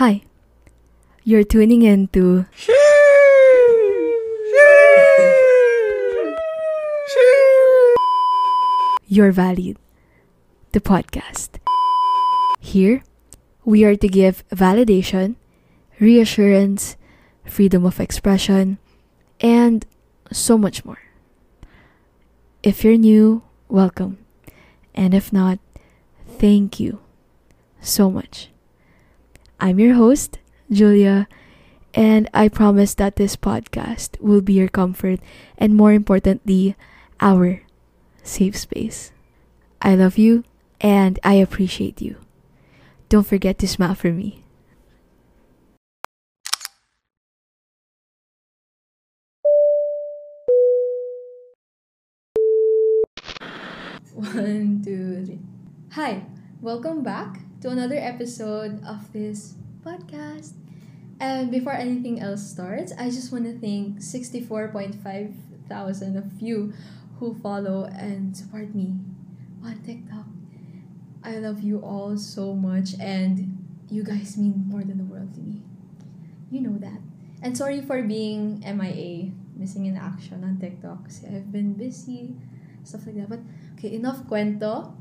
Hi, you're tuning in to You're Valid, the podcast. Here, we are to give validation, reassurance, freedom of expression, and so much more. If you're new, welcome. And if not, thank you so much. I'm your host, Julia, and I promise that this podcast will be your comfort and, more importantly, our safe space. I love you and I appreciate you. Don't forget to smile for me. One, two, three. Hi, welcome back to another episode of this podcast. And before anything else starts, I just want to thank 64.5 thousand of you who follow and support me on TikTok. I love you all so much and you guys mean more than the world to me. You know that. And sorry for being MIA, missing in action on TikTok kasi I've been busy, stuff like that. But okay, enough kwento.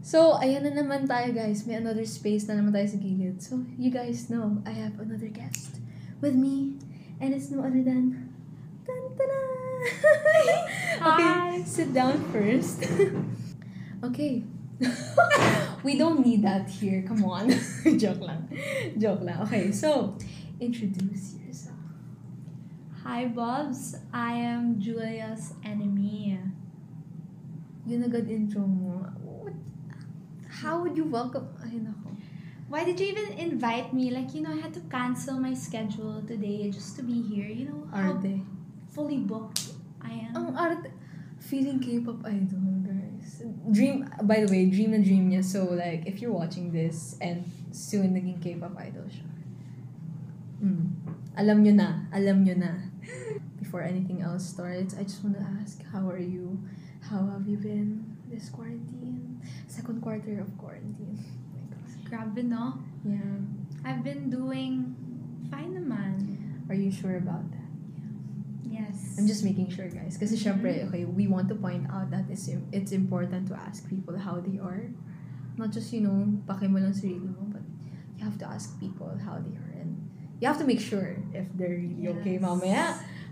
So, ayan na naman tayo guys. May another space na naman tayo sa gilid. So, you guys know, I have another guest with me. And it's no other than... Dun, okay, sit down first. okay. we don't need that here. Come on. Joke lang. Joke lang. Okay, so, introduce yourself. Hi, Bobs. I am Julia's enemy. Yun agad intro mo. How would you welcome? Ay, nako. Why did you even invite me? Like, you know, I had to cancel my schedule today just to be here. You know how Arte. fully booked I am. Ang arte. Feeling K-pop idol, guys. Dream, by the way, dream na dream niya. So, like, if you're watching this and soon naging K-pop idol siya. Mm. Alam nyo na. Alam nyo na. Before anything else starts, I just want to ask, how are you? How have you been this quarantine? Second quarter of quarantine. Oh my gosh. Grabe, no? Yeah. I've been doing fine naman. Are you sure about that? Yes. I'm just making sure, guys. Kasi syempre, okay, we want to point out that it's, it's important to ask people how they are. Not just, you know, pake mo lang sarili mo, but you have to ask people how they are. And you have to make sure if they're really okay. Yes. Mamaya,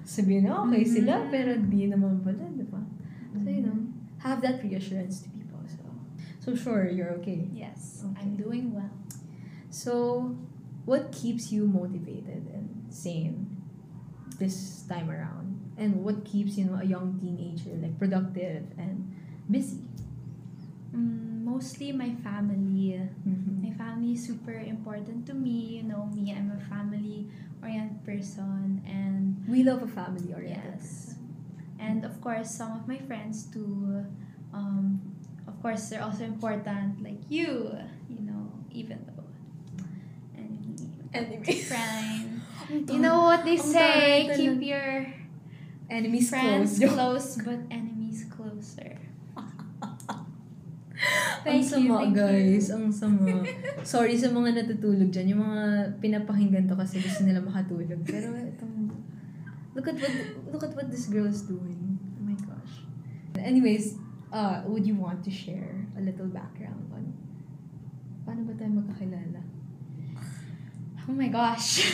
sabihin na okay Mhm. sila, pero di naman pala, di ba? So, you know, have that reassurance to people. So, sure, you're okay. Yes. Okay. I'm doing well. So, what keeps you motivated and sane this time around? And what keeps, you know, a young teenager like productive and busy? Mm, mostly my family. Mhm. My family is super important to me. You know me, I'm a family-oriented person. And We love a family oriented. Yes. And of course, some of my friends too. Um, of course, they're also important, like you. You know, even though Enemy. friend. Ang You know what they Ang say: keep your Enemies friends close. close, but enemies closer. Ang Thank you, sama, you. guys. Ang sama. Sorry sa mga natutulog dyan. Yung mga pinapakinggan to kasi gusto nila makatulog. Pero itong... Look at what look at what this girl is doing. Oh my gosh. Anyways, uh, would you want to share a little background on paano ba tayo magkakilala? Oh my gosh.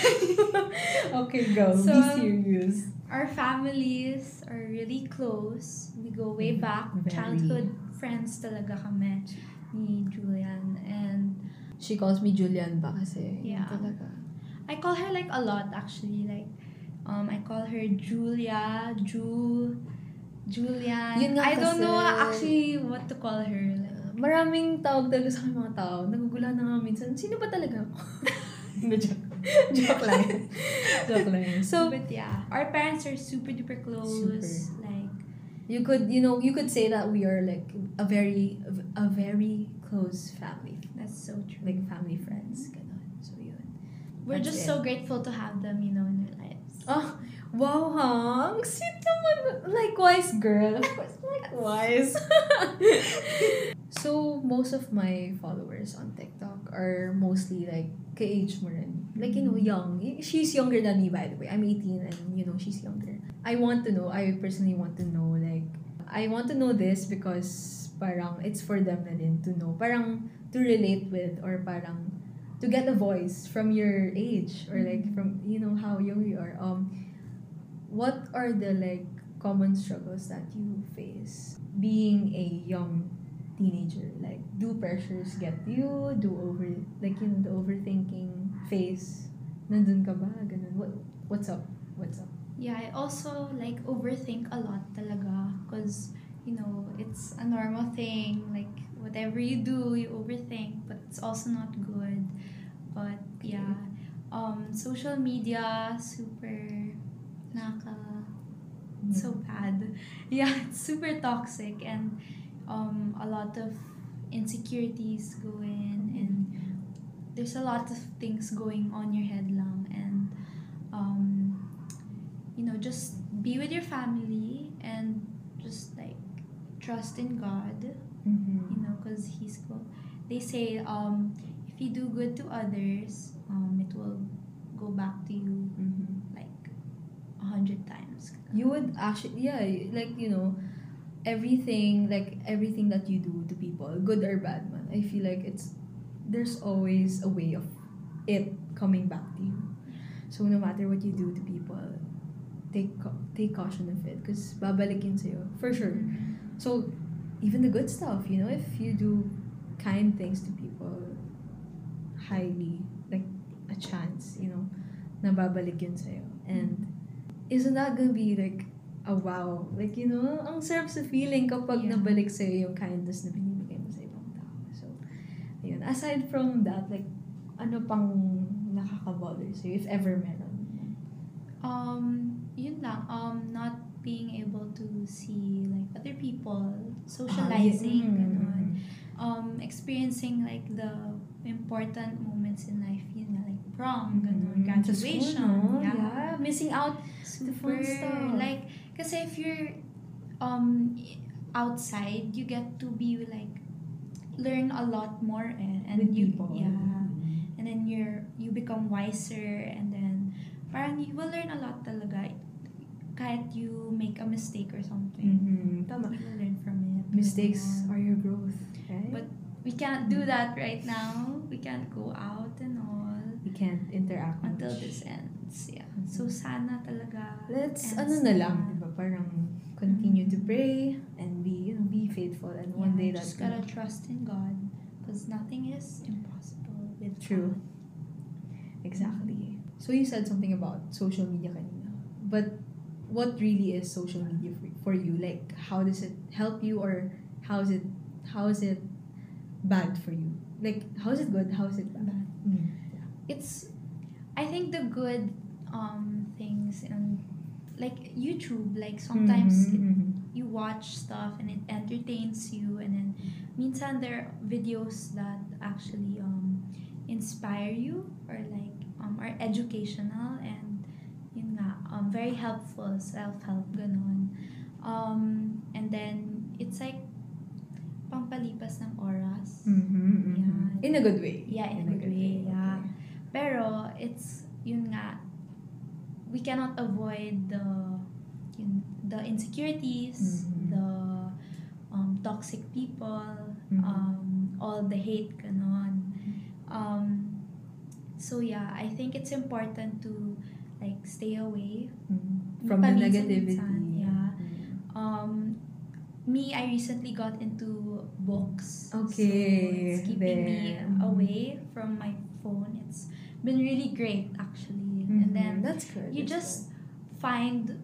okay, go. So, Be serious. Our families are really close. We go way back. Very. Childhood friends talaga kami ni Julian. And She calls me Julian ba kasi Yeah. talaga. I call her like a lot actually. Like, um, I call her Julia, Ju, Julian. Yun nga I don't know kasi- actually what to call her. Like, Maraming tawag talaga sa mga tao. Nagugulan na nga minsan. Sino ba talaga ako? Hindi, joke. joke lang. joke lang. So, but yeah, our parents are super duper close. Super. Like, you could, you know, you could say that we are like a very, a very close family. that's so true. Like family friends. Ganon. So, yun. We're That's just it. so grateful to have them, you know, in our lives. Oh, wow, ha? Ang sweet naman. Likewise, girl. Of course, likewise. so, most of my followers on TikTok are mostly like ka-age mo rin. Like, you know, young. She's younger than me, by the way. I'm 18 and, you know, she's younger. I want to know, I personally want to know, like, I want to know this because parang it's for them na din to know. Parang to relate with or parang to get a voice from your age or like from, you know, how young you are. Um, what are the like common struggles that you face being a young teenager? Like, do pressures get you? Do over, like, you know, the overthinking phase? Nandun ka ba? Ganun. What, what's up? What's up? Yeah, I also like overthink a lot talaga because you know it's a normal thing. Like whatever you do, you overthink, but it's also not good. But yeah, um, social media super naka so bad. Yeah, it's super toxic and um, a lot of insecurities go in and there's a lot of things going on your head lang and um, you know just be with your family and just like trust in God Mm-hmm. you know because he's go they say um, if you do good to others um, it will go back to you Mm-hmm. like a hundred times You would actually, yeah, like, you know, everything, like, everything that you do to people, good or bad man, I feel like it's, there's always a way of it coming back to you. So, no matter what you do to people, take take caution of it because babalik yun sa'yo, for sure. So, even the good stuff, you know, if you do kind things to people, highly, like, a chance, you know, na babalik yun sa'yo. And, isn't that gonna be, like, a wow? Like, you know, ang sarap sa feeling kapag Yeah. nabalik sa'yo yung kindness na binibigay mo sa ibang tao. So, ayun. Aside from that, like, ano pang nakaka-bother sa'yo, if ever meron? Um, yun lang. Um, not being able to see like other people, socializing, Ah, yeah. ganon. Um, experiencing like the important moments in life, yun nga, like prom, Mm, school, graduation, no? yeah. yeah. Missing out Super, fun stuff. like, kasi if you're um outside, you get to be like learn a lot more eh, and with you people. yeah and then you're you become wiser and then parang you will learn a lot talaga kahit you make a mistake or something Mhm. Tama. you will learn from it Mistakes Ganon. are your growth, right? But we can't do that right now we can't go out and all we can't interact until much. this ends yeah mm-hmm. so sana talaga Let's, ano na lang, diba? Parang continue to pray and be, you know, be faithful. And one day yeah, that's just gotta trust in God because nothing is impossible with True. God. Exactly. So you said something about social media kanina. But what really is social media for, for you? Like, how does it help you or how is it, how is it bad for you? Like, how is it good? How is it bad? Mm. it's I think the good um things and like YouTube like sometimes Mhm, it, mhm. you watch stuff and it entertains you and then minsan there are videos that actually um inspire you or like um are educational and yun nga um very helpful self-help ganon um and then it's like pampalipas ng oras Mhm, mhm. Yeah. In a good way. Yeah, in a good way, yeah. Pero it's yun nga we cannot avoid the yun, the insecurities, Mhm. the um, toxic people, Mhm. um, all the hate ganon. Um, so yeah, I think it's important to like stay away. Mhm. From the negativity. Yeah. Mm. Um, me, I recently got into books. Okay, So it's keeping me away from my phone. It's been really great actually. Mhm. And then that's good. you that's just find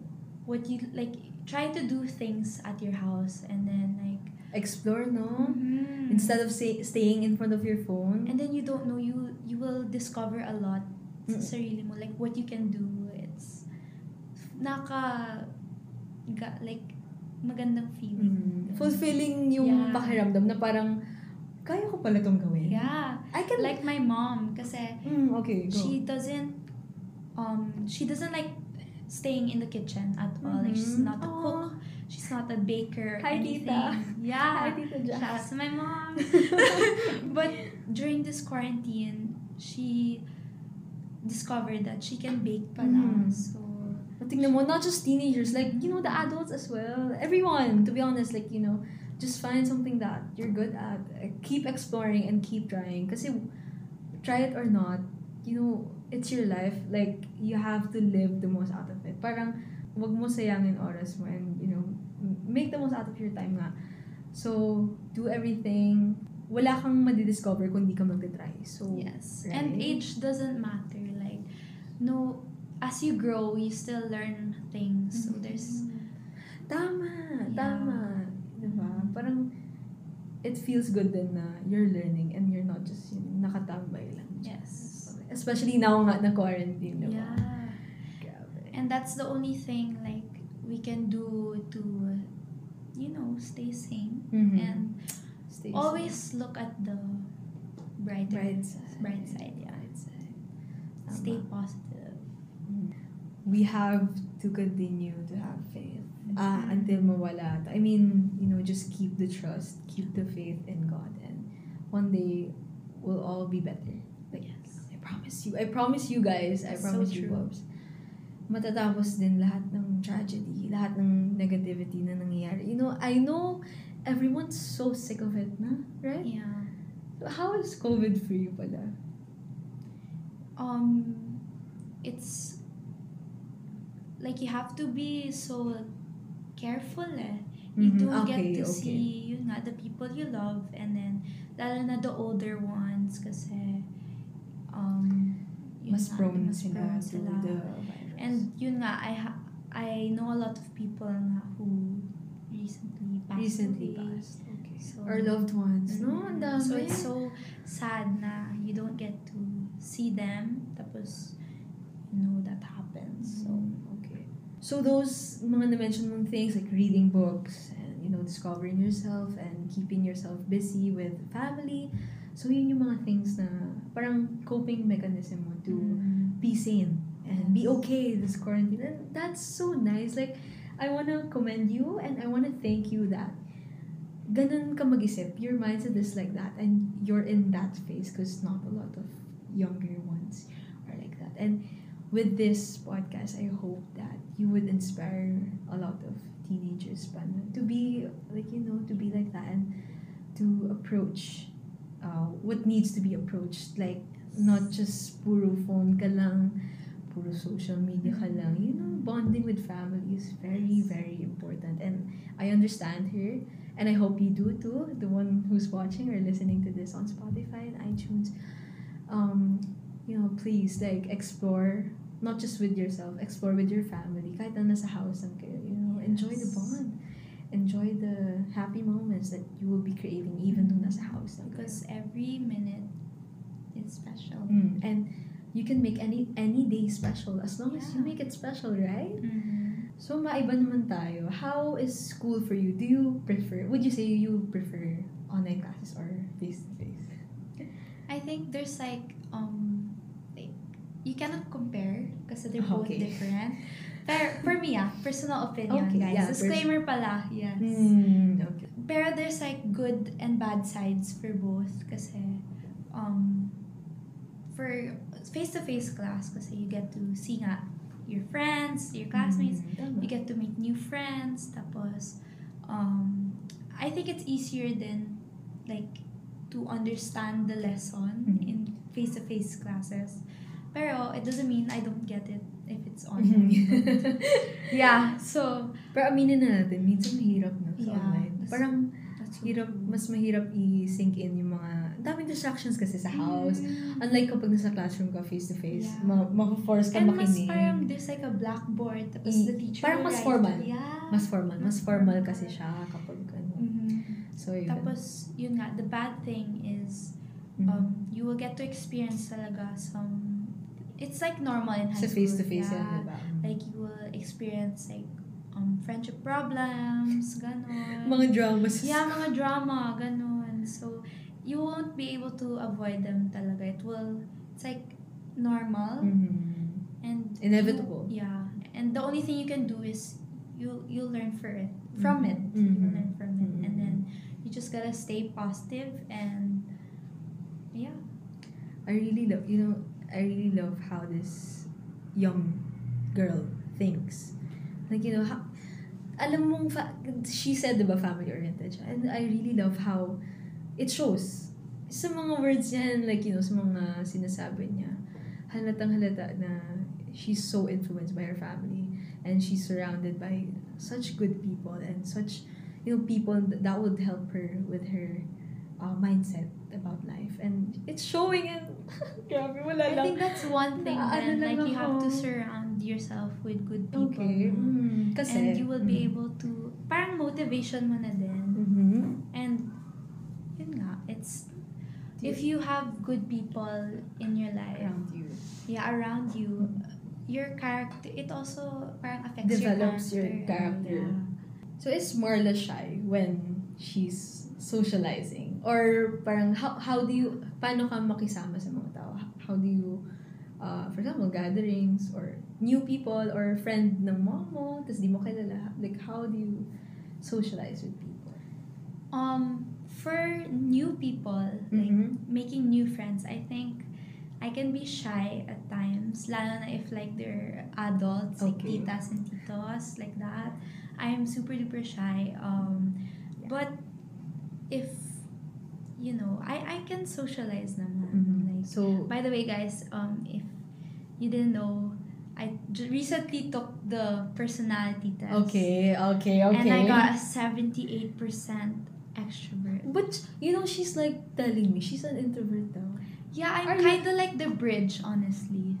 what you like try to do things at your house and then like explore, no? Mhm. Instead of say, staying in front of your phone. and then you don't know you you will discover a lot Mm. sa sarili mo like what you can do it's naka like magandang feeling Mhm. fulfilling yung Yeah. pakiramdam na parang kaya ko pala tong gawin. yeah I can like my mom kasi Mm, okay, go. she doesn't um she doesn't like staying in the kitchen at all like she's Mhm. not a Aw. cook she's not a baker Hi, anything. Tita. Yeah. Hi, Tita Jazz. Shout to my mom. but during this quarantine, she discovered that she can bake pala. Mhm. So, tingnan mo, not just teenagers, like, you know, the adults as well. Everyone, to be honest, like, you know, just find something that you're good at. Uh, Keep exploring and keep trying. Kasi, try it or not, you know, it's your life. Like, you have to live the most out of it. Parang, wag mo sayangin oras mo and, you know, make the most out of your time nga. So, do everything. Wala kang madidiscover kung di ka magta-try. So, yes. right? And age doesn't matter. Like, no, as you grow, you still learn things. So, there's, Tama, Yeah. tama. Diba? Parang, it feels good din na you're learning and you're not just yun, nakatambay lang. yes. Especially now nga na quarantine, diba? Yeah. Grabe. And that's the only thing, like, we can do to, you know, stay sane. Mhm. And Stay always look at the brighter bright side. bright side, yeah. Bright side. Stay positive. We have to continue to have faith. Ah, Mhm. until mawala. I mean, you know, just keep the trust, keep the faith in God, and one day we'll all be better. Like, Yes. I promise you. I promise you guys. I That's so promise you. Bobs. Matatapos din lahat ng tragedy, lahat ng negativity na nangyayari. You know, I know everyone's so sick of it na, right? Yeah. How is COVID for you pala? Um, it's like you have to be so careful eh. You Mhm, don't okay, get to okay. see yun nga, the people you love and then lalo na the older ones kasi um Mas nga, prone mas sila prone to sila. the virus. And yun nga, I ha- I know a lot of people nga who recently passed recently away. passed. Okay. So- Our loved ones. No, ang dami. So it's so sad na you don't get to see them tapos you know that happens. So Mm, okay. So those mga na-mention mong things like reading books and you know discovering yourself and keeping yourself busy with family. So yun yung mga things na parang coping mechanism mo to mm, be sane and be okay this quarantine. And that's so nice. Like I wanna commend you and I wanna thank you that ganun ka mag-isip. Your mindset is like that and you're in that phase because not a lot of younger ones are like that. And with this podcast, I hope that you would inspire a lot of teenagers to be like you know to be like that and to approach uh, what needs to be approached like not just puro phone ka lang puro social media ka lang. You know bonding with family is very very important. And I understand her and I hope you do too the one who's watching or listening to this on Spotify and iTunes. Um you know please like explore not just with yourself explore with your family kahit na nasa house lang kayo you know enjoy the bond enjoy the happy moments that you will be creating even though nasa house lang kayo. because every minute is special. Mm, and you can make any any day special as long as you make it special, right? Mhm. So maiba naman tayo. How is school for you? Do you prefer? Would you say you prefer online classes or face to face? I think there's like um like you cannot compare because they're both Okay. different. Pero for me ah, personal opinion Okay, guys. yeah, pers- Disclaimer pala. Yes. Mm, okay. Pero there's like good and bad sides for both kasi um for face-to-face class kasi you get to see nga your friends, your classmates, Mm, you get to make new friends tapos um I think it's easier than like to understand the lesson Mhm. in face-to-face classes. Pero it doesn't mean I don't get it if it's online. yeah, so Pero aminin na natin, minsan mahirap na sa Yeah, online. Parang hirap, mas mahirap i-sink in yung mga, ang daming distractions kasi sa house. Mm. Unlike kapag nasa classroom ka face to face, Yeah. ma- ma-force ka And mas makinig. parang there's like a blackboard tapos I- the teacher parang mas formal. Yeah. Mas formal. Mas formal kasi siya kapag ano. Mhm. So, yun. Tapos, yun nga, the bad thing is Mhm. um, you will get to experience talaga some, it's like normal in high school. face to face yan, yeah. diba? Like, you will experience like um, friendship problems, ganon. mga dramas. yeah, mga drama, ganon. So, you won't be able to avoid them talaga. It will, it's like normal. Mhm. And Inevitable. you- yeah. And the only thing you can do is you'll you'll learn for it from it. Mhm. You'll learn from it, and Mhm. then you just gotta stay positive and yeah. I really love, you know, I really love how this young girl thinks. Like, you know, ha- alam mong, fa- she said, diba, family-oriented siya. And I really love how it shows. Sa mga words niya, like, you know, sa mga sinasabi niya, halatang halata na she's so influenced by her family. And she's surrounded by such good people and such, you know, people that would help her with her uh, mindset about life. And it's showing and grabe, wala I lang. think that's one thing. Na- Then, like you have to surround yourself with good people. Okay. Mm, kasi, and you will be mm. able to parang motivation mo na din. Mhm. And yun nga, it's if you have good people in your life, Around you. yeah, around you, your character, it also parang affects Develops your your character. Yeah. So is Marla shy when she's socializing? Or parang how, how do you, paano ka makisama sa mga tao? How do you, uh, for example, gatherings or new people or friend ng mom mo, tapos di mo kilala. Like, how do you socialize with people? Um, for new people, like Mhm. making new friends, I think I can be shy at times, lalo na if like they're adults, like titas and titos, like that. I am super duper shy. Um, Yeah. but if you know, I I can socialize naman. Mhm. Like, So, by the way, guys, um, if you didn't know, I recently took the personality test. okay, okay, okay. And I got a seventy-eight percent extrovert. But, you know, she's like telling me, she's an introvert though. Yeah, I'm kind of like the bridge, honestly.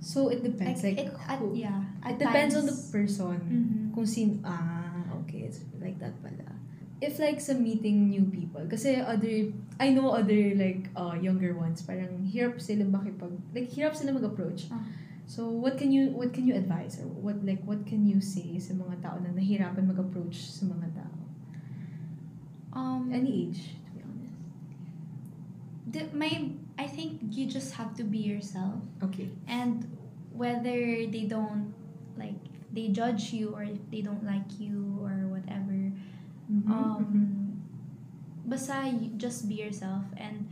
So, it depends. Like, it, at, yeah, it depends on the times. person. Mhm. Kung sin ah, okay, it's like that pala. If like sa meeting new people, kasi other, I know other like uh, younger ones, parang hirap sila makipag, like hirap sila mag-approach. Ah. So what can you what can you advise or what like what can you say sa mga tao na nahirapan mag-approach sa mga tao? Um, Any age, to be honest. the, my, I think you just have to be yourself, Okay. and whether they don't like, they judge you or if they don't like you or whatever, Mhm, um, mhm. basta y- just be yourself and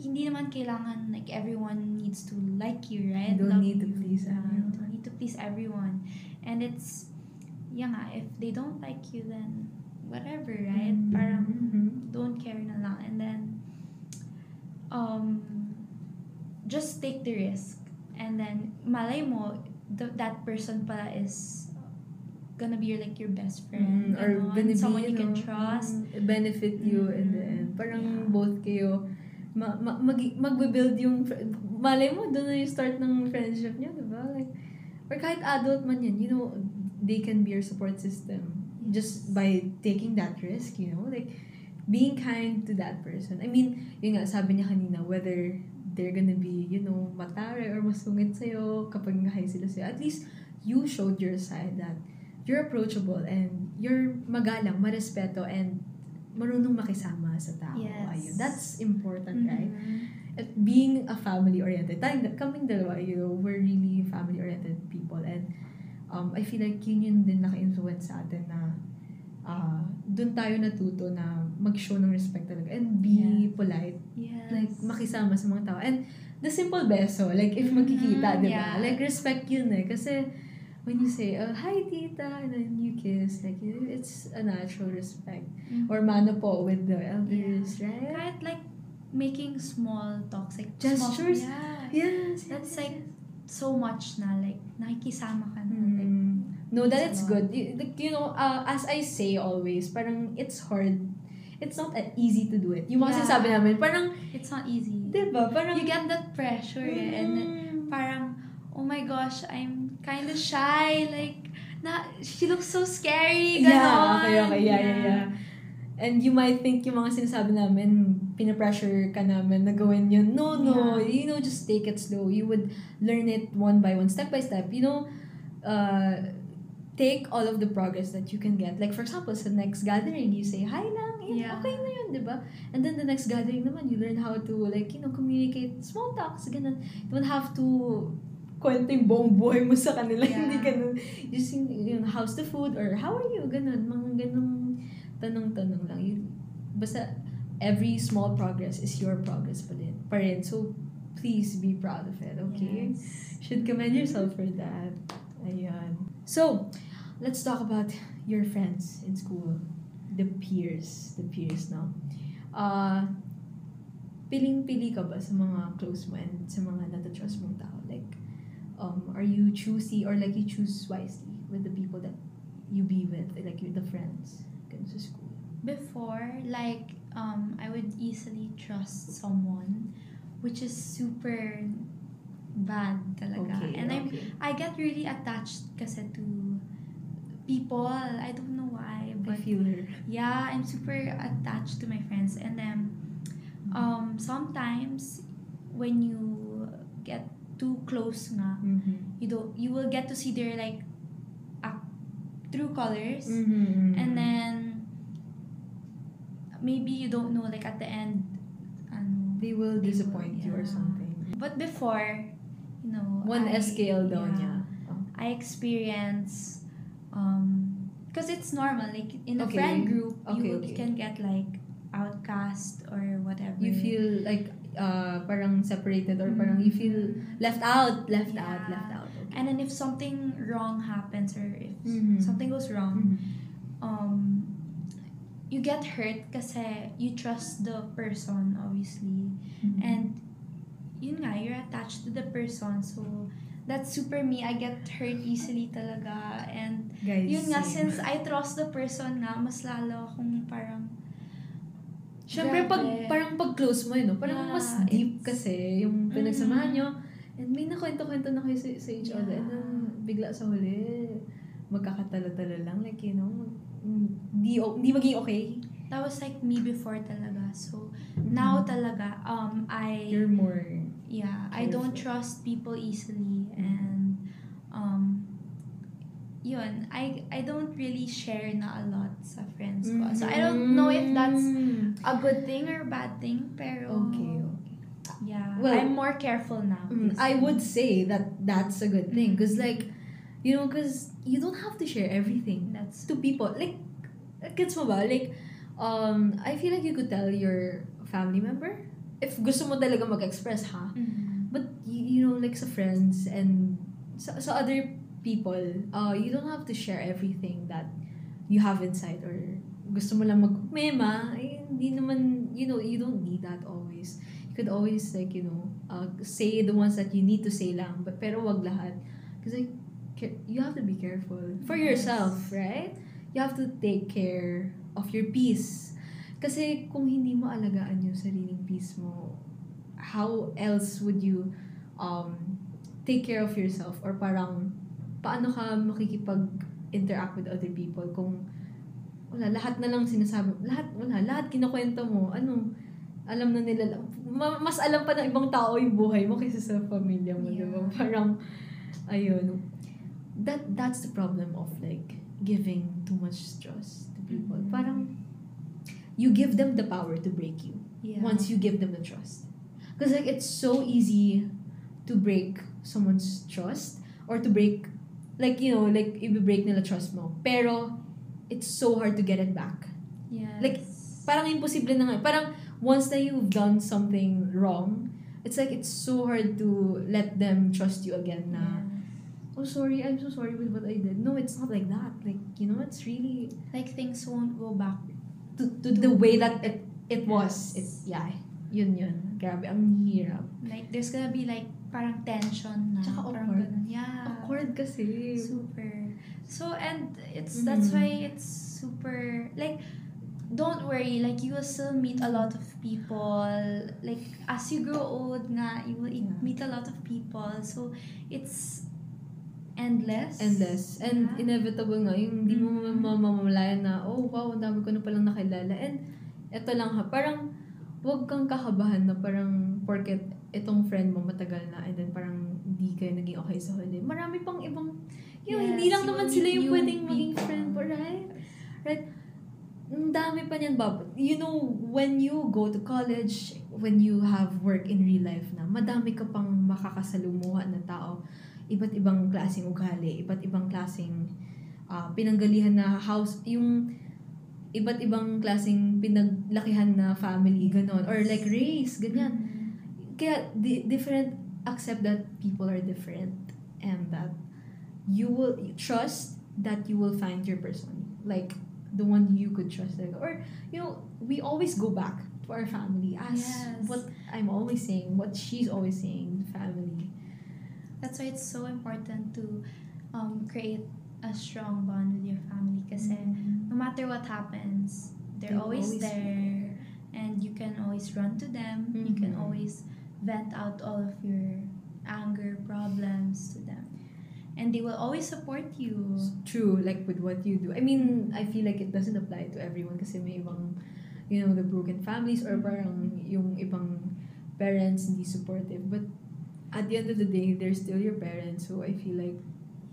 hindi naman kailangan like everyone needs to like you, right? You don't Love need to please Yeah, everyone. You don't need to please everyone. And it's, yeah nga, if they don't like you, then whatever, right? Mhm, Parang mhm. don't care na lang. And then, um, just take the risk. And then, malay mo, th- that person pala is gonna be your, like your best friend. Mm, or ganon. gonna be, someone you can trust. mm, benefit you in the Mm, end. Parang yeah. both kayo, ma, ma, mag, magbe-build yung, malay mo, doon na yung start ng friendship niyo, di ba? Like, or kahit adult man yan, you know, they can be your support system. Just by taking that risk, you know, like, being kind to that person. I mean, yun nga, sabi niya kanina, whether they're gonna be, you know, matare or masungit sa'yo kapag nag sila sa'yo, at least you showed your side that you're approachable and you're magalang, marespeto, and marunong makisama sa tao. Yes. Ayun. That's important, right? Mhm. At being a family-oriented, tayong, kaming dalawa, you know, we're really family-oriented people and um, I feel like yun yun din naka-influence sa atin na uh, dun tayo natuto na mag-show ng respect talaga and be Yeah. polite Yes. like makisama sa mga tao. And the simple beso, like if magkikita, di ba? yeah. Like respect yun eh. Kasi when you say, uh, hi tita, and then you kiss, like it's a natural respect. Mhm. Or mano po with the elders, right? Kahit like making small talks, like Gestures? Small, yeah. Yes. That's yes, like yes. so much na, like nakikisama ka na. Like, Mm. No, that It's good. You, like, you know, uh, as I say always, parang it's hard. It's not easy to do it. Yung mga Yeah. sinasabi namin, parang, it's not easy. di ba? Parang, You get that pressure eh, and then Mm. parang, oh my gosh, I'm kind of shy. Like, na, she looks so scary. Yeah, ganon. okay, okay. Yeah, yeah, yeah. And you might think yung mga sinasabi namin, pinapressure ka namin na gawin yun. No, no. Yeah. You know, just take it slow. You would learn it one by one, step by step. You know, uh, take all of the progress that you can get. Like, for example, sa next gathering, you say, hi lang. Yun, Yeah. Okay na yun, di ba? And then the next gathering naman, you learn how to, like, you know, communicate small talks, ganun. You don't have to kwento yung buong buhay mo sa kanila. Yeah. Hindi ganun. Just yung, yung how's the food or how are you? Ganun. Mga ganung tanong-tanong lang. Yun, basta every small progress is your progress pa rin. Pa rin. So, please be proud of it, okay? Yes. Should commend yourself for that. Ayan. So, let's talk about your friends in school. The peers. The peers now. Uh, piling-pili ka ba sa mga close mo and sa mga natatrust mong tao? Um, are you choosy or like you choose wisely with the people that you be with? Like, you're the friends ganun sa school. Before, like, um, I would easily trust someone, which is super bad talaga. Okay, and okay. I get really attached kasi to people. I don't know why, I but feel her. yeah, I'm super attached to my friends. And then, um, sometimes when you get too close nga, Mm-hmm. you don't, you will get to see their like, ac- true colors. Mm-hmm. And then, maybe you don't know like at the end, ano, they will they will, disappoint you or something. But before, you know, One I- scale yeah, niya. Oh. I experience um because it's normal like in a Okay. friend group Okay, you, okay. you can get like outcast or whatever You feel like uh parang separated or parang you feel left out, left out, Yeah. left out. Okay. and then if something wrong happens or if Mhm. something goes wrong Mhm. um you get hurt kasi you trust the person obviously Mhm. and yun nga you're attached to the person so that's super me I get hurt easily talaga and guys, Yun nga, same. since I trust the person nga, mas lalo akong parang, Siyempre, pag, parang pag close mo yun, no? parang Yeah, mas deep kasi yung pinagsamahan Mhm. nyo. And may nakwento-kwento na kayo sa, sa each other. And then, Yeah. bigla sa huli, magkakatala-tala lang. Like, you know, hindi, hindi maging okay. that was like me before talaga. So, now talaga, um, I, You're more... yeah, I don't careful. trust people easily. And, um, yun, I, I don't really share na a lot sa friends ko. So, I don't know if that's Mm. a good thing or bad thing, pero, Okay, okay. yeah, Well, I'm more careful now. Mm, I would say that that's a good thing. Because, like, you know, because you don't have to share everything That's, to people. Like, gets mo ba? Like, um, I feel like you could tell your family member if gusto mo talaga mag-express, ha? Mhm. But, you, you know, like sa friends and sa, sa other people, uh, you don't have to share everything that you have inside or gusto mo lang mag-mema, eh, hindi naman, you know, you don't need that always. You could always, like, you know, uh, say the ones that you need to say lang, but pero wag lahat. Because, like, you have to be careful for Yes. yourself, right? You have to take care of your peace. Kasi kung hindi mo alagaan yung sariling peace mo, how else would you um, take care of yourself? Or parang, paano ka makikipag-interact with other people kung wala, lahat na lang sinasabi, lahat, wala, lahat kinakwento mo, ano, alam na nila, ma- mas alam pa ng ibang tao yung buhay mo kaysa sa pamilya mo? Yeah. Parang, ayun, that, that's the problem of like, giving too much trust to people. Mhm. Parang, you give them the power to break you yeah. once you give them the trust. Because like it's so easy to break someone's trust or to break like you know like i-break nila trust mo. Pero it's so hard to get it back. Yes. Like, Parang imposible na nga. Parang once na you've done something wrong, it's like it's so hard to let them trust you again na Yeah. oh sorry, I'm so sorry with what I did. No, it's not like that. Like, you know, it's really Like things won't go back. to, to the way that it it was. It's yeah. Yun yun. Grabe, ang hirap. Like there's gonna be like parang tension na. Tsaka parang awkward. ganun. Yeah. Awkward kasi. Super. So and it's that's Mhm. why it's super like don't worry like you will still meet a lot of people like as you grow old nga you will Yeah. meet a lot of people so it's endless Endless. And Yeah. inevitable nga, yung di mo Mhm. mamamalayan na, oh wow, ang dami ko na palang nakilala. And eto lang ha, parang huwag kang kakabahan na parang porket itong friend mo matagal na and then parang hindi kayo naging okay sa huli. Marami pang ibang, know, Yes, hindi lang naman sila yung pwedeng maging people. friend mo, right? Right? Ang dami pa niyan, Bob. You know, when you go to college, when you have work in real life na, madami ka pang makakasalumuha na tao. iba't ibang klaseng ugali, iba't ibang klaseng ah, pinanggalihan na house, yung iba't ibang klaseng pinaglakihan na family, ganon. Or like race, ganyan. Kaya di- different, accept that people are different and that you will trust that you will find your person. Like, the one you could trust. Like, or, you know, we always go back to our family as Yes. what I'm always saying, what she's always saying, family. That's why it's so important to um, create a strong bond with your family kasi no matter what happens, they're always, always there and you can always run to them. You can Mhm. always vent out all of your anger, problems to them. And they will always support you. True, like with what you do. I mean, I feel like it doesn't apply to everyone kasi may ibang, you know, the broken families or parang yung ibang parents hindi supportive. But at the end of the day, they're still your parents. So I feel like,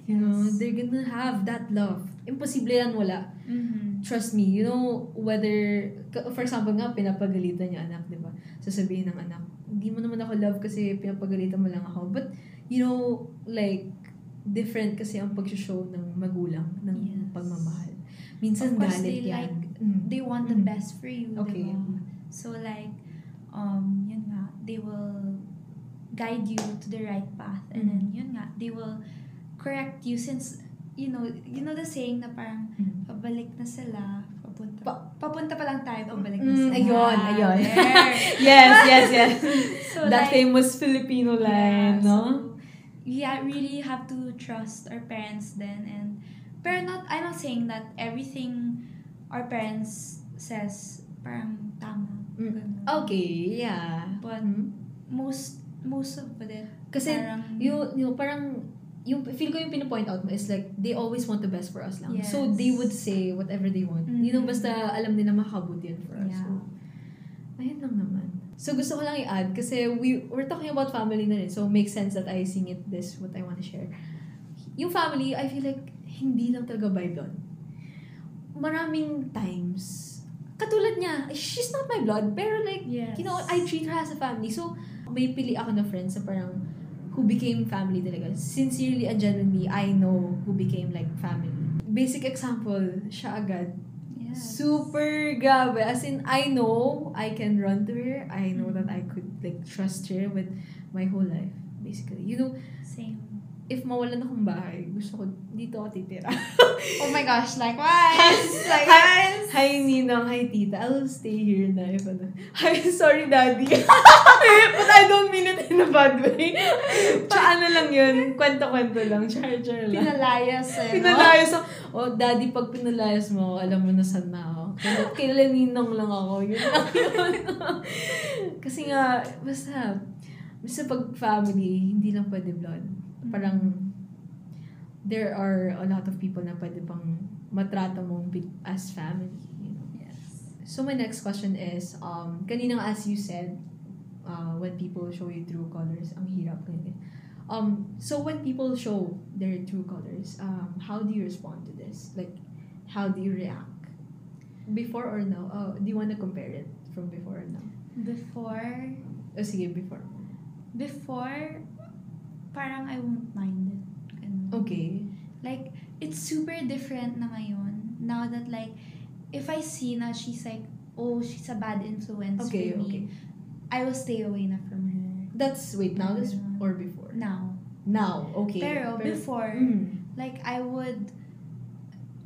you know, they're gonna have that love. Imposible yan wala. Mhm. Trust me, you know, whether, for example nga, pinapagalitan niya anak, di ba? Sasabihin ng anak, hindi mo naman ako love kasi pinapagalitan mo lang ako. But, you know, like, different kasi ang pag-show ng magulang ng Yes. pagmamahal. Minsan Of course, galit they yan. Mm. They want the Mm. best for you. Okay. diba? So like, um, yun nga, they will guide you to the right path. And then, Mm. yun nga, they will correct you since, you know, you know the saying na parang, Mm. pabalik na sila, papunta, Pa- lang tayo, pabalik na Mm, ayun, ayun. There. yes, yes, yes. So That like, famous Filipino line, yeah, no? so, yeah, really have to trust our parents then and pero not I'm not saying that everything our parents says parang tama. Mm. Okay, yeah. But Mm. most most of it Kasi, parang yung, yung parang, yung feel ko yung pinopoint out mo is like, they always want the best for us lang. So, Yes. they would say whatever they want. You know, Mhm. basta alam nila makakabuti yan for us. Yeah. So, ayun lang naman. So, gusto ko lang i-add kasi we, we're talking about family na rin. So, makes sense that I sing it this, what I want to share. Yung family, I feel like, hindi lang talaga by blood. Maraming times, katulad niya, she's not my blood, pero like, yes. you know, I treat her as a family. So, may pili ako na friends na parang who became family talaga. Sincerely and genuinely, I know who became like family. Basic example, siya agad. yes. Super grabe. As in, I know I can run to her. I know that I Mm-hmm. could like trust her with my whole life. Basically. You know, same. If mawalan akong bahay, gusto ko dito ako titira. Oh my gosh, likewise. Hi, likewise. hi Ninang, hi Tita. I'll stay here na if ano. Hi, sorry Daddy. But I don't mean it in a bad way. Pa ano lang yun, kwento-kwento lang, char-char lang. Pinalayas eh. no? Pinalayas ako. Oh, Daddy, pag pinalayas mo, ako, alam mo na saan na ako. Kailan Ninang lang ako. Yun lang yun. Kasi nga, basta, basta pag family, hindi lang pwede blood. Parang, there are a lot of people na pwede pang matrato mo as family. You know? Yes. So my next question is, um, kanina as you said, uh, when people show you true colors, ang hirap ganyan. Um, so when people show their true colors, um, how do you respond to this? Like, how do you react? Before or now? Oh, do you want to compare it from before or now? Before, Oh, sige, before. before, parang I won't mind it. Ganun. Okay. Like, it's super different na ngayon. Now that like, if I see na she's like, oh, she's a bad influence Okay, for me, okay. I will stay away na from her. That's, wait, now this or before? Now. Now, okay. Pero, before, Mm. like, I would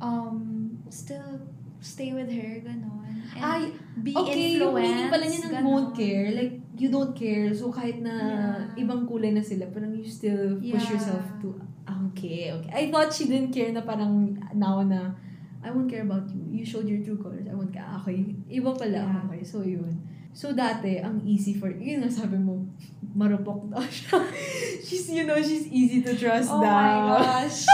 um still stay with her, ganon. And Ay, be Okay, yung influenced. meaning pala niya ng ganon. won't care. Like, you don't care. So, kahit na Yeah. ibang kulay na sila, parang you still push Yeah. yourself to, ah, okay, okay. I thought she didn't care na parang now na, I won't care about you. You showed your true colors. I won't care. Ah, Okay. Iba pala. Yeah. Okay. So, yun. So, dati, ang easy for, yun nga sabi mo, marupok daw siya. she's, you know, she's easy to trust Oh daw. my gosh.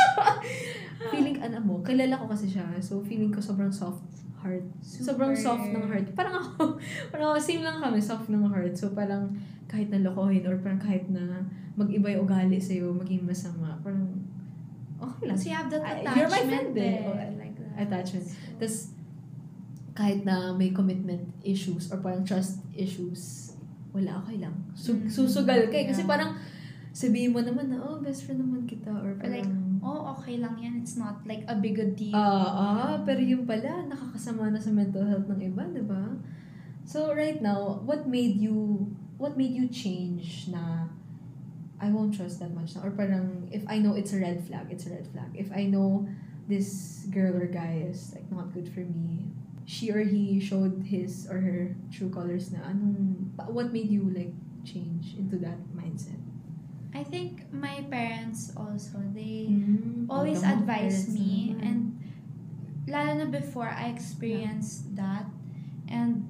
feeling, ano mo, kilala ko kasi siya. So, feeling ko sobrang soft heart. Sobrang Super. soft ng heart. Parang ako, parang ako, same lang kami, soft ng heart. So, parang kahit na lokohin or parang kahit na mag-iba yung ugali sa'yo, maging masama, parang okay lang. So you have that attachment you're my friend eh. there. Oh, like that. attachment. So, Tapos, kahit na may commitment issues or parang trust issues, wala, okay lang. Su- Mm. susugal ka eh. Kasi Yeah. parang, sabihin mo naman na, oh, best friend naman kita. Or Or like, parang, oh, okay lang yan. It's not like a big deal. Ah, ah, pero yung pala, nakakasama na sa mental health ng iba, di ba? So, right now, what made you, what made you change na, I won't trust that much na? Or parang, if I know it's a red flag, it's a red flag. If I know this girl or guy is like not good for me, she or he showed his or her true colors na anong, what made you like change into that mindset? I think my parents also, they Mm, always tama, advise me naman. and lalo na before I experienced that and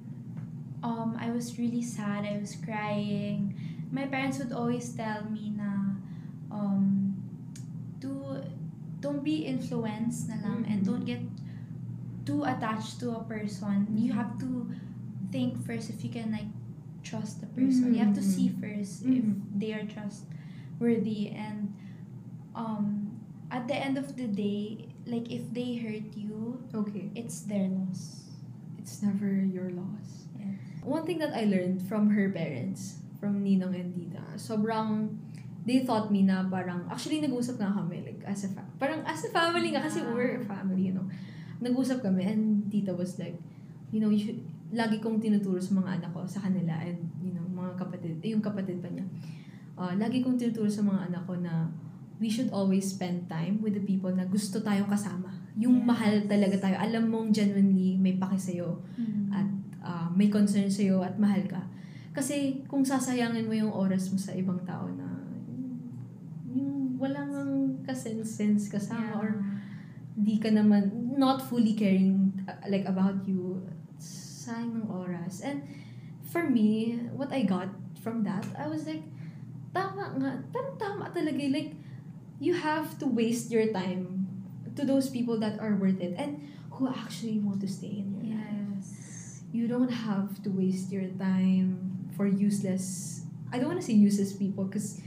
um I was really sad I was crying my parents would always tell me na um to don't be influenced na lang and Mhm. don't get too attached to a person you have to think first if you can like trust the person you have to see Mhm. first if they are trustworthy and um at the end of the day like if they hurt you Okay. it's their loss It's never your loss. yes One thing that I learned from her parents, from Ninong and Tita, sobrang, they taught me na parang, actually nag-usap nga kami, like, as a, fa- parang as a family nga, kasi Ah. we're a family, you know. Nag-usap kami, and Tita was like, you know, you should, lagi kong tinuturo sa mga anak ko, sa kanila, and, you know, mga kapatid, eh, yung kapatid pa niya. Uh, lagi kong tinuturo sa mga anak ko na, we should always spend time with the people na gusto tayong kasama. Yung Yes. mahal talaga tayo. Alam mong genuinely may paki sa'yo at uh, may concern sa'yo at mahal ka. Kasi kung sasayangin mo yung oras mo sa ibang tao na yung walang kasense-sense kasama or di ka naman not fully caring uh, like about you sayang ng oras and for me what I got from that I was like tama nga. Parang tama talaga like you have to waste your time to those people that are worth it and who actually want to stay in your life. Yes. You don't have to waste your time for useless I don't want to say useless people because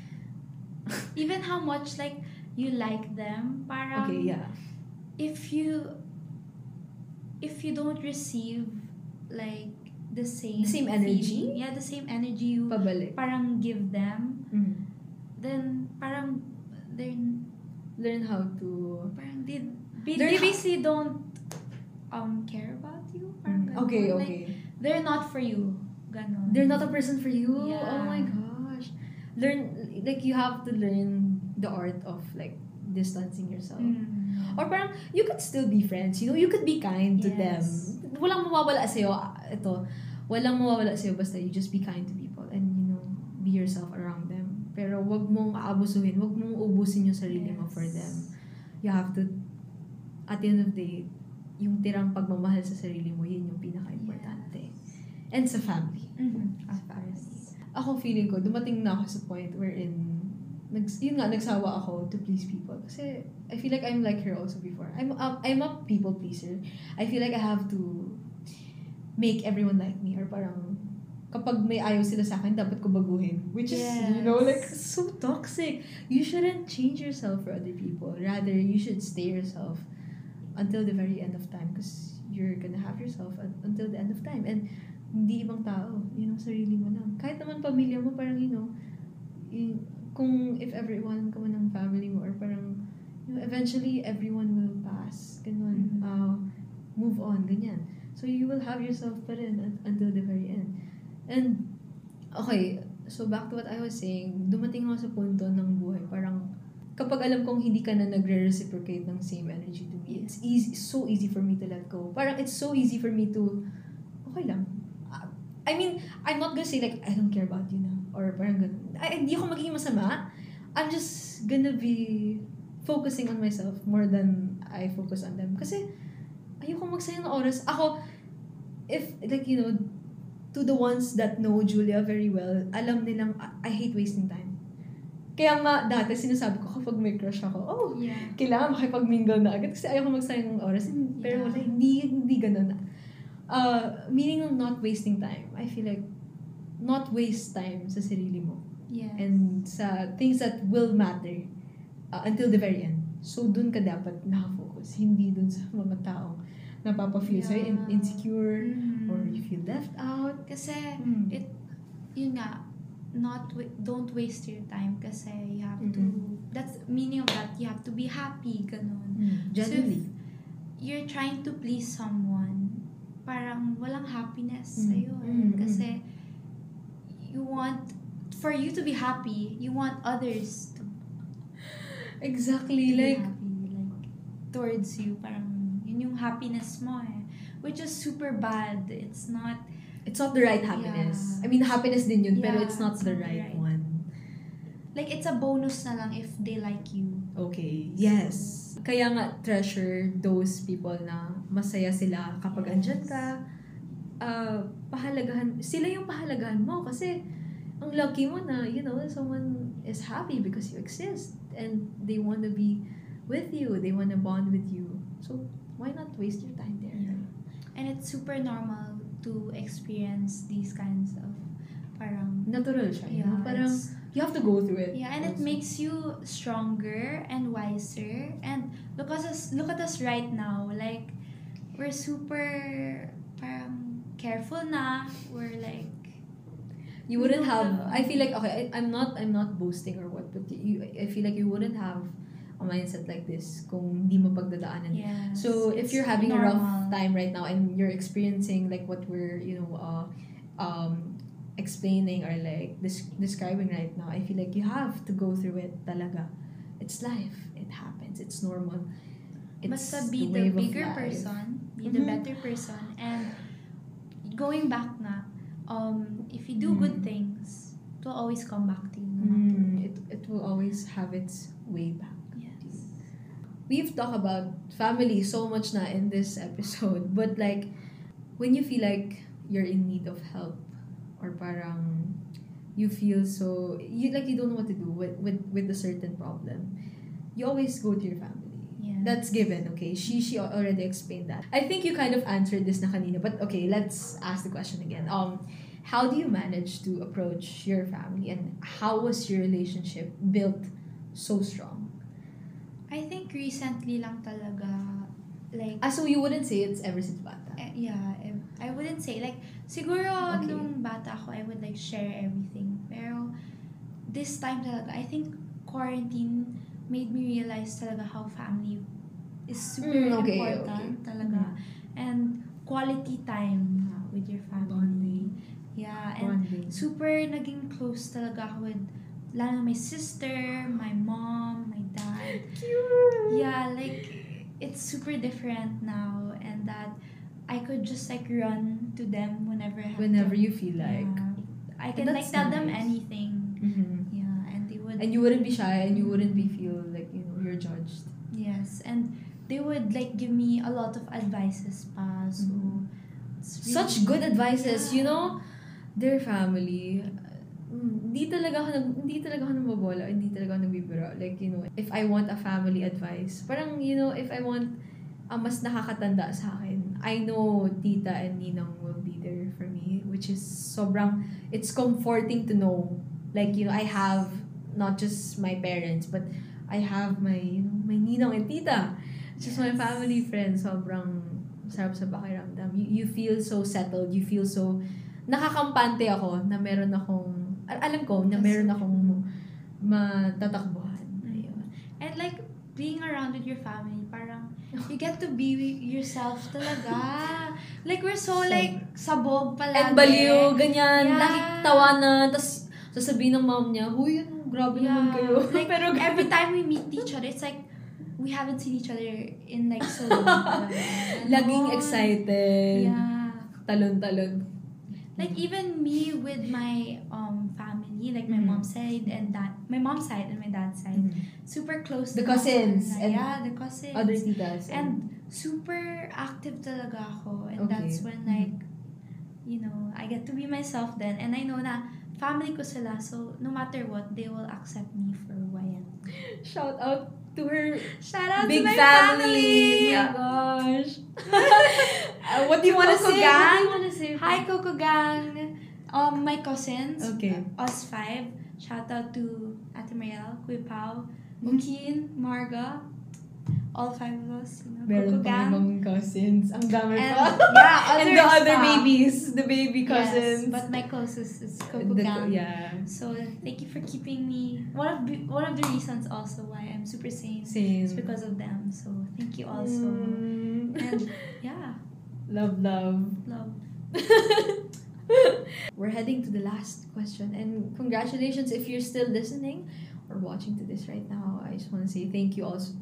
even how much like you like them parang okay yeah. if you if you don't receive like the same The same energy? feeling- yeah the same energy you pabalik. parang give them Mhm. then parang they're learn how to parang they, they, They're they not- basically don't um care about you? Parang Mm, okay ganon. okay. like, they're not for you. Ganon they're not a person for you? Yeah. oh my gosh. Learn like you have to learn the art of like distancing yourself. Mm. or parang you could still be friends you know? You could be kind to them. Yes. walang mawawala sa'yo. Ah, ito walang mawawala sa'yo basta you just be kind to people and you know be yourself around pero wag mong aabusuhin wag mong ubusin yung sarili mo for Yes. them you have to at the end of the day yung tirang pagmamahal sa sarili mo yun yung pinaka-importante and sa family Mhm. Of course. ako feeling ko, dumating na ako sa point wherein, nags, yun nga, nagsawa ako to please people. Kasi, I feel like I'm like her also before. I'm a, I'm a people pleaser. I feel like I have to make everyone like me. Or parang, kapag may ayaw sila sa akin, dapat ko baguhin. Which is, you know, like, so toxic. You shouldn't change yourself for other people. Rather, you should stay yourself until the very end of time. Because you're gonna have yourself un- until the end of time. And hindi ibang tao. Yun ang sarili mo lang. Kahit naman pamilya mo, parang, you know, y- kung if ever iwanan ka man ng family mo, or parang, you know, eventually, everyone will pass. Ganun. Mhm. Uh, move on, ganyan. So, you will have yourself pa rin un- until the very end. And, okay, so back to what I was saying, dumating ako sa punto ng buhay, parang, kapag alam kong hindi ka na nagre-reciprocate ng same energy to me, it's easy, so easy for me to let go. Parang it's so easy for me to, okay lang. I mean, I'm not gonna say like, I don't care about you now. Or parang ganun. Ay, hindi ako magiging masama. I'm just gonna be focusing on myself more than I focus on them. Kasi, ayoko magsayang ng oras. Ako, if, like, you know, to the ones that know Julia very well, alam nilang, I, I hate wasting time. Kaya nga, dati sinasabi ko kapag may crush ako, oh, Yeah. kailangan makipag-mingle na agad kasi ayoko magsayang ng oras. Pero Yeah. wala, hindi, hindi ganun. Uh, meaning of not wasting time. I feel like, not waste time sa sarili mo. Yes. And sa things that will matter uh, until the very end. So, dun ka dapat nakafocus. Hindi dun sa mga taong napapa-feel sa'yo in- Yeah. insecure Mhm. or you feel left out. Kasi, Mm. it, yun nga, not wa- don't waste your time kasi you have to Mhm. that's meaning of that you have to be happy ganun Genuinely. So if you're trying to please someone parang walang happiness Mm. sa'yo eh. Mm, mm. kasi you want for you to be happy you want others to, exactly. to Like, happy like towards you parang yun yung happiness mo eh which is super bad it's not it's not the right happiness. Yeah. I mean, happiness din yun, pero Yeah, it's not the right, right. one. like it's a bonus na lang if they like you Okay. Yes. Kaya nga, treasure those people na masaya sila kapag Yes. andyan ka. Uh, pahalagahan, sila yung pahalagahan mo kasi ang lucky mo na, you know, someone is happy because you exist and they want to be with you. They want to bond with you. So, why not waste your time there? Yeah. and it's super normal to experience these kinds of parang Natural siya. you know? yeah, Parang, you have to go through it. Yeah, and it makes you stronger and wiser. And look at us, look at us right now. Like we're super parang careful na. We're like you wouldn't have I feel like okay I, I'm not I'm not boasting or what but you I feel like you wouldn't have a mindset like this kung di mo pagdadaanan yes. so if you're having a rough time right now and you're experiencing like what we're you know uh, um explaining or like des- describing right now I feel like you have to go through it talaga it's life it happens it's normal it's Basta be the, of bigger person, be the Mhm. better person, and going back na, um, if you do Mm. good things, it will always come back to you. No Mm, it, it will always have its way back. We've talked about family so much na in this episode, but like when you feel like you're in need of help or parang you feel so you like you don't know what to do with with, with a certain problem, you always go to your family. Yes. That's given, okay? She she already explained that. I think you kind of answered this na kanina, but okay, let's ask the question again. Um how do you manage to approach your family and how was your relationship built so strong? I think recently lang talaga, like, Ah, so you wouldn't say it's ever since bata? Eh, yeah, I wouldn't say like siguro Okay. nung bata ako I would like share everything. Pero this time talaga I think quarantine made me realize talaga how family is super Mm, okay, important okay. talaga and quality time uh, with your family. Yeah, and Bonding. super naging close talaga ako with lalo my sister, my mom, Cute. Yeah, like it's super different now, and that I could just like run to them whenever I have Whenever to. you feel like. Yeah. I can like tell them nice. anything. Mhm. Yeah, and they would. And you wouldn't be shy and you wouldn't be feel like, you know, you're judged. yes, and they would like give me a lot of advices pa. So Mhm. really- Such good advices, Yeah. you know? Their family, hindi talaga ako nag, hindi talaga ako namabola, hindi talaga ako nagbibiro. Like, you know, if I want a family advice, parang, you know, if I want a mas nakakatanda sa akin, I know tita and ninang will be there for me, which is sobrang, it's comforting to know. Like, you know, I have not just my parents, but I have my, you know, my ninang and tita. Just my Yes. family friends, sobrang sarap sa pakiramdam. You, you feel so settled, you feel so, nakakampante ako na meron akong, al- alam ko na meron akong matatakbuhan. Ayun. And like being around with your family, parang you get to be yourself talaga. like we're so So- like sabog palagi. And baliw, ganyan, Yeah. nakikitawanan, tapos sasabihin ng mom niya, Huy, ano, grabe naman Yeah. kayo. Like Pero every time we meet each other, it's like we haven't seen each other in like so long. laging excited. Yeah. Talon-talon. Like even me with my um family, like my Mhm. mom's side and dad, my mom's side and my dad's side, super close. The cousins and yeah, the cousins. Other titas. and super active talaga ako and Okay. that's when Mhm. like you know I get to be myself then and I know na family ko sila so no matter what they will accept me for who I am Shout out to her shout out big to my family. family, Oh my gosh. Uh, what do you want to say? Gang. What do you want to say? hi Coco Gang um my cousins Okay. us five shout out to Ate Mariel Kuya Pao Mhm. Marga all five of us, you know, Meron pang ibang cousins. Ang dami And, pa. yeah, and the other babies. The baby cousins. Yes, but my closest is Coco The- Gang. Yeah. So thank you for keeping me. One of the, one of the reasons also why I'm super sane Same. is because of them. So thank you also. Mm. And yeah, love, love. love. We're heading to the last question. And congratulations if you're still listening or watching to this right now. I just want to say thank you also.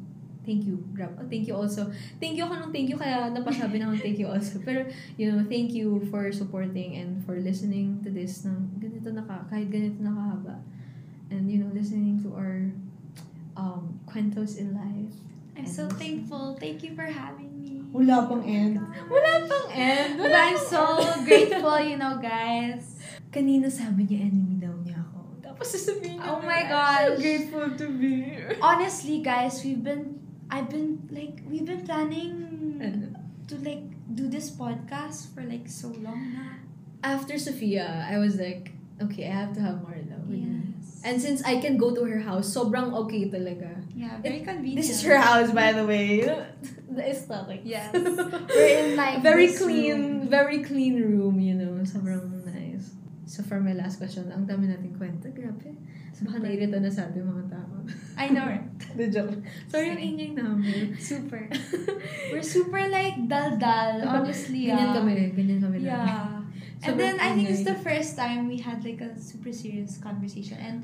Thank you. Grab. oh, Thank you also. Thank you ako thank you kaya napasabi na akong thank you also. Pero, you know, thank you for supporting and for listening to this ng ganito naka, kahit ganito nakahaba. And, you know, listening to our um, Cuentos in life. I'm so thankful. Thank you for having me. Wala pang end. Wala pang end. But I'm so grateful, you know, guys. Kanina sabi niya, enemy daw niya ako. Tapos sasabihin niya, Oh my I'm so grateful to be here. Honestly, guys, we've been, I've been like, we've been planning to like do this podcast for like so long na. After Sophia, I was like, okay, I have to have Marla with me. Yes. And since I can go to her house, sobrang okay talaga. yeah, very convenient. This is her house, by the way. The aesthetic. Yes. We're in like very clean, room. very clean room, you know. Sobrang nice. So for my last question, ang dami nating kwento. Grabe. Baka nairita na sa ating mga tao. I know, right? The joke. Sorry yung ingay namin. Super. We're super like dal-dal, honestly. Ganyan ah. kami. Ganyan kami. Yeah. and Sobrang then I think it's the first time we had like a super serious conversation. And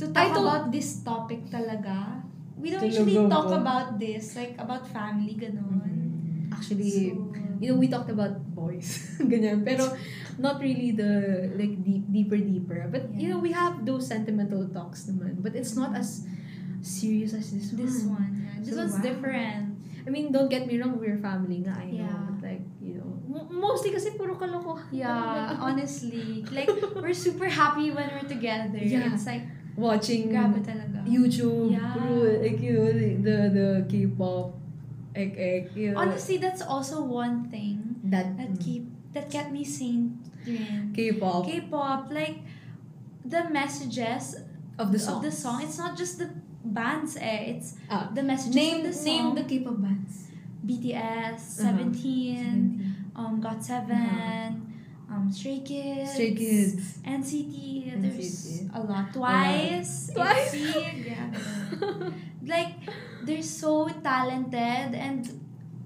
to talk about this topic talaga, we don't usually talk about this, like about family, ganon. Mhm. Actually, So, you know, we talked about boys. Ganyan. Pero, not really the, like, deep, deeper, deeper. But, you Yeah. know, we have those sentimental talks naman. But it's not as serious as this, this one. one, yeah. This So, one's wow. different. I mean, don't get me wrong, we're family nga, I know. Yeah. But, like, you know, mo- mostly kasi puro kalokohan. Yeah, honestly. Like, we're super happy when we're together. Yeah. It's like, Watching grabe talaga. YouTube, Yeah. like, you know, the, the, the K-pop, ek, ek, you know. Honestly, that's also one thing that, that keep that kept me sane during K-pop K-pop. Like, the messages of the song. of the song, it's not just the bands eh. It's Ah, the messages Name, the name the K-pop bands. BTS, Uh-huh. 17, um, GOT7, Uh-huh. Um, Stray Kids, Stray Kids. NCT, there's NCT. a lot. Twice, Twice. ITZY, grabe. like, they're so talented and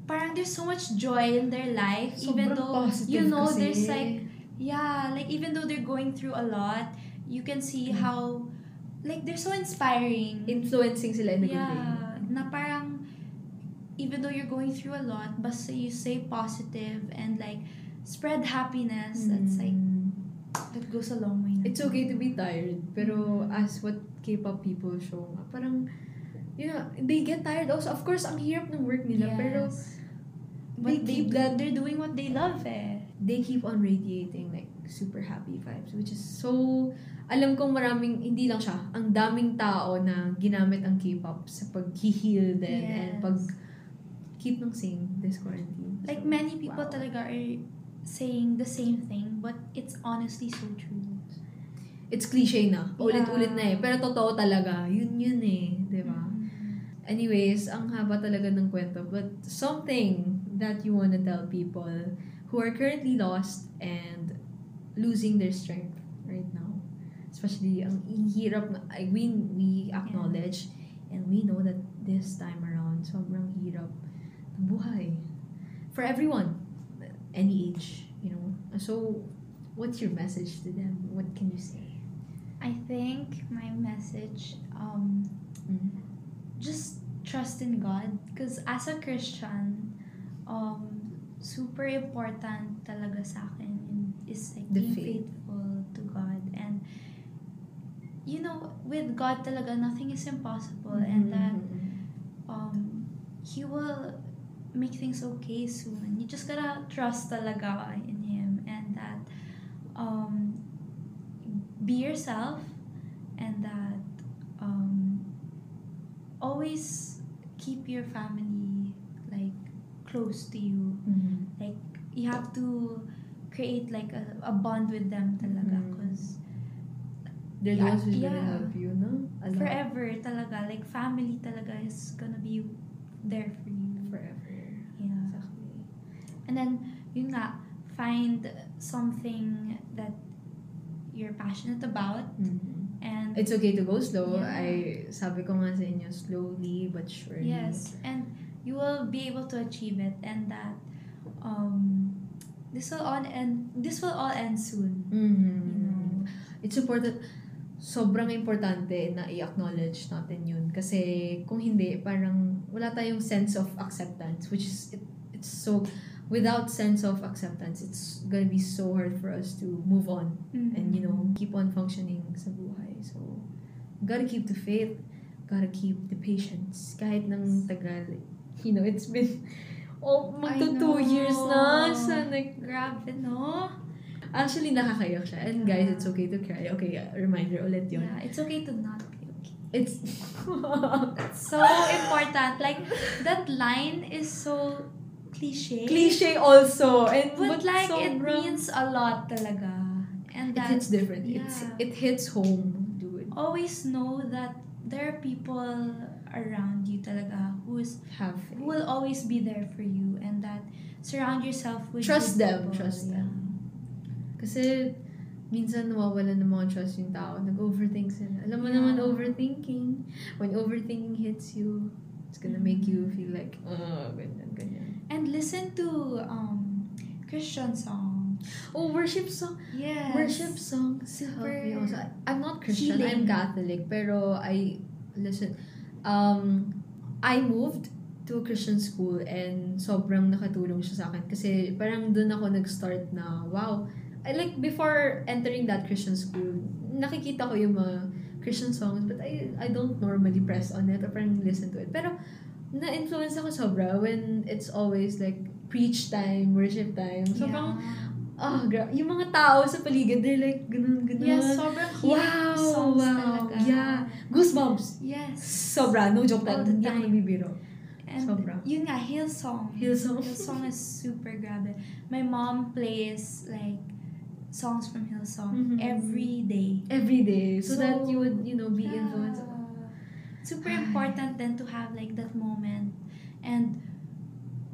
parang there's so much joy in their life even though you know kasi. there's like yeah like even though they're going through a lot you can see Mm. how like they're so inspiring influencing sila in a good way. yeah na parang even though you're going through a lot basta you say positive and like spread happiness that's like Mm. that goes a long way na. It's okay to be tired, pero as what K-pop people show, nga, parang, you know, they get tired also. Of course, ang hirap ng work nila, Yes. pero but they they keep do, that- they're doing what they love eh they keep on radiating like super happy vibes, which is so, alam kong maraming, hindi lang siya, ang daming tao na ginamit ang K-pop sa pag-heal din and Yes. pag keep ng sane this quarantine. like So, many people wow. talaga are saying the same thing but it's honestly so true It's cliche na. Ulit-ulit Yeah. na eh. Pero totoo talaga. Yun yun eh. Di ba? Mm. Anyways, ang haba talaga ng kwento. But something that you wanna tell people who are currently lost and losing their strength right now. Especially, ang hirap na, I mean, we acknowledge and we know that this time around, sobrang hirap ng buhay. For everyone, any age, you know. So, what's your message to them? What can you say? I think my message um Mm. just trust in God because as a Christian um super important talaga sa akin is like The being faith. faithful to God and you know with God talaga nothing is impossible and that Mhm. um he will make things okay soon. You just gotta trust talaga in him and that um be yourself and that um always keep your family like close to you. Mhm. Like you have to create like a, a bond with them talaga because They're the ones who's gonna yeah. help you, no? Forever talaga like family talaga is gonna be there for you. Forever. And then, yun nga, find something that you're passionate about Mhm. and It's okay to go slow. Yeah. I sabi ko nga sa inyo, slowly but surely. yes, and you will be able to achieve it and that um this will all end this will all end soon. Mhm. You know. It's important. Sobrang importante na i-acknowledge natin yun. Kasi kung hindi, parang wala tayong sense of acceptance. Which is, it, it's so, without sense of acceptance, it's gonna be so hard for us to move on. And, you know, keep on functioning sa buhay. So, gotta keep the faith. Gotta keep the patience. Kahit ng tagal. You know, it's been, oh, magto two years na. Sa nag, Grabe, no? Actually, nakakayak siya. And guys, it's okay to cry. Okay, uh, reminder ulit yun. Yeah, it's okay to not. It's... So important. Like, that line is so cliche. cliche also. And, But, like, it sobrang- means a lot talaga. And It that hits different. It's, Yeah. it hits home, dude. always know that there are people around you talaga who's Have faith. who will always be there for you and that surround yourself with Trust them, people. trust Yeah. them. Kasi, minsan nawawala ng mga trust yung tao. Nag-overthink sila. Alam mo Yeah. naman, overthinking. When overthinking hits you, it's gonna make you Mm-hmm. feel like, oh, ganyan, ganyan. And listen to um Christian songs. Oh, worship song. Yes. Worship songs Super help me also. I'm not Christian, I'm healing. Catholic, pero I listen. Um, I moved to a Christian school and sobrang nakatulong siya sa akin kasi parang doon ako nag-start na wow. I like before entering that Christian school, nakikita ko yung mga Christian songs but I I don't normally press on it or parang listen to it. Pero na-influence ako sobra when it's always like preach time, worship time. Sobrang yeah. Ah, gra- yung mga tao sa paligid, they're like, ganun, ganun. Yes, sobrang Wow, songs wow. talaga. Yeah. Goosebumps. Yes. Sobra, no joke the Hindi ako nabibiro. And Sobra. yun nga, Hillsong. Hillsong. Hillsong is super grabe. My mom plays like songs from Hillsong Mhm. every day. Every day. So, So, that you would, you know, be Yeah. influenced. Super important then to have like that moment and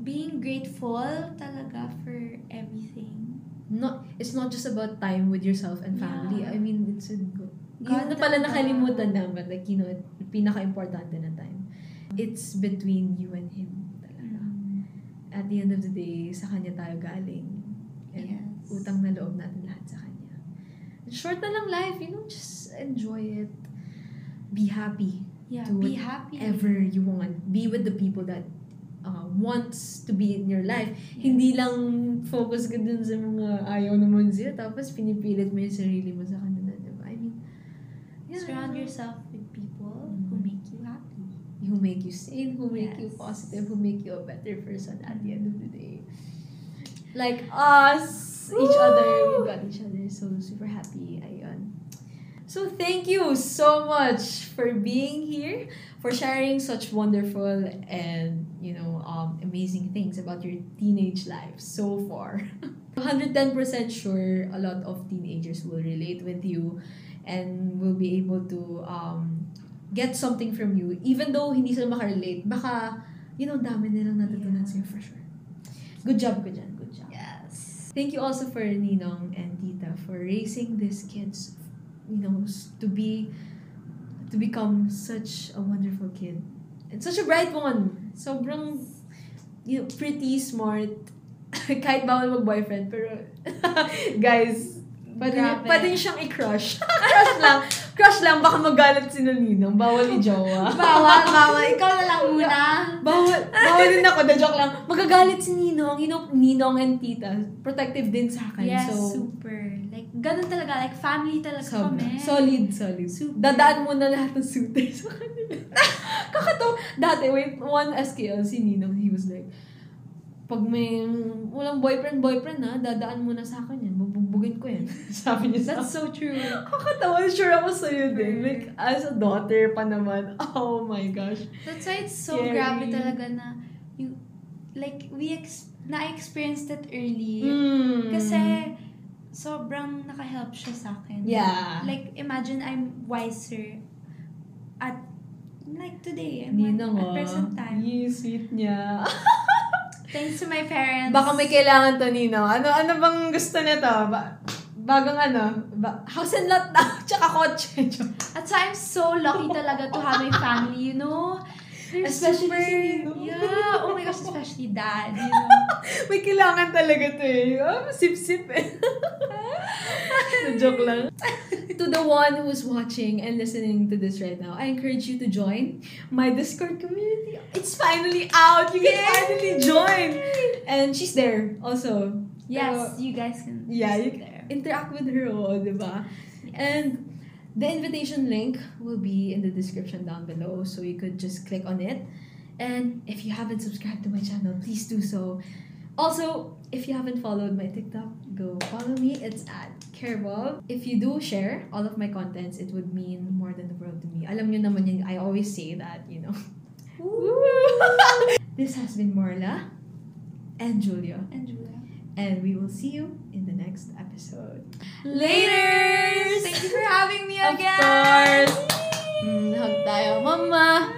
being grateful talaga for everything. Not, it's not just about time with yourself and family. Yeah. I mean, it's a, God yun na pala nakalimutan na, but like, you know, pinaka-importante na time. It's between you and Him talaga. At the end of the day, sa Kanya tayo galing. And Yes. utang na loob natin lahat sa Kanya. Short na lang life, you know, just enjoy it. Be happy. Yeah, Do be happy. Ever you want. Be with the people that uh, wants to be in your life. Yes. Hindi lang focus ka dun sa mga ayaw naman sila, tapos pinipilit mo yung sarili mo sa kanila, diba? I mean, yeah. Surround yourself with people Mm. who make you happy. who make you sane, who make you Yes. positive, who make you a better person at the end of the day. Like us, each other, we got each other. So super happy. Ayun. So thank you so much for being here, for sharing such wonderful and you know um, amazing things about your teenage life so far. 110% sure a lot of teenagers will relate with you and will be able to um, get something from you even though hindi sila makarelate baka you know dami nilang natutunan Yeah. sa'yo for sure good job ko dyan good job Yes. thank you also for Ninong and Tita for raising these kids you know to be to become such a wonderful kid and such a bright one sobrang you know, pretty smart kahit bawal mag-boyfriend pero guys Pwede, Grabe. pwede siyang i-crush. crush lang. Crush lang. Baka magalit si Ninong. Bawal i-jowa. Bawal, bawal. Ikaw na lang muna. Bawal, bawal din ako. The joke lang. Magagalit si Ninong. You know, Ninong and Tita. Protective din sa akin. Yes, so, super. Ganun talaga. Like, family talaga sobra. kami. Solid, solid. Super. Dadaan mo na lahat ng suitors sa kanila. Kakatawa. Dati, wait, one SKL, si Ninong, he was like, pag may walang boyfriend, boyfriend na, dadaan mo na sa akin yan. Bubugbugin ko yan. Sabi niya sa That's so true. Kakatawa, sure ako sa'yo din. Like, as a daughter pa naman. Oh my gosh. That's why it's so Scary. grabe talaga na you, like, we ex na-experienced it early. Mm. Kasi, sobrang naka-help siya sa akin. Yeah. Like, imagine I'm wiser at Like today, I'm Ninang at ah. present time. Yee, sweet niya. Thanks to my parents. Baka may kailangan to, Ninong. Ano, ano bang gusto nito? Ba bagong ano? Ba house and lot na. Tsaka kotse. At so I'm so lucky talaga to have my family, you know? They're Especially super. Yeah. Oh my gosh, especially dad, you know? may kailangan talaga to eh. Oh, sip-sip eh. joke lang. to the one who's watching and listening to this right now, I encourage you to join my Discord community. It's finally out. You can Yay! finally join. And she's there also. Yes, So, you guys can yeah, you- there. interact with her, oh, diba? And the invitation link will be in the description down below, so you could just click on it. And if you haven't subscribed to my channel, please do so. Also, if you haven't followed my TikTok, go follow me. It's at Carebob. If you do share all of my contents, it would mean more than the world to me. Alam nyo naman yun, I always say that, you know. this has been Morla and Julia. And Julia. And we will see you in the next episode. Laters! Thank you for having me Of again! course! Mm, hug tayo, mama!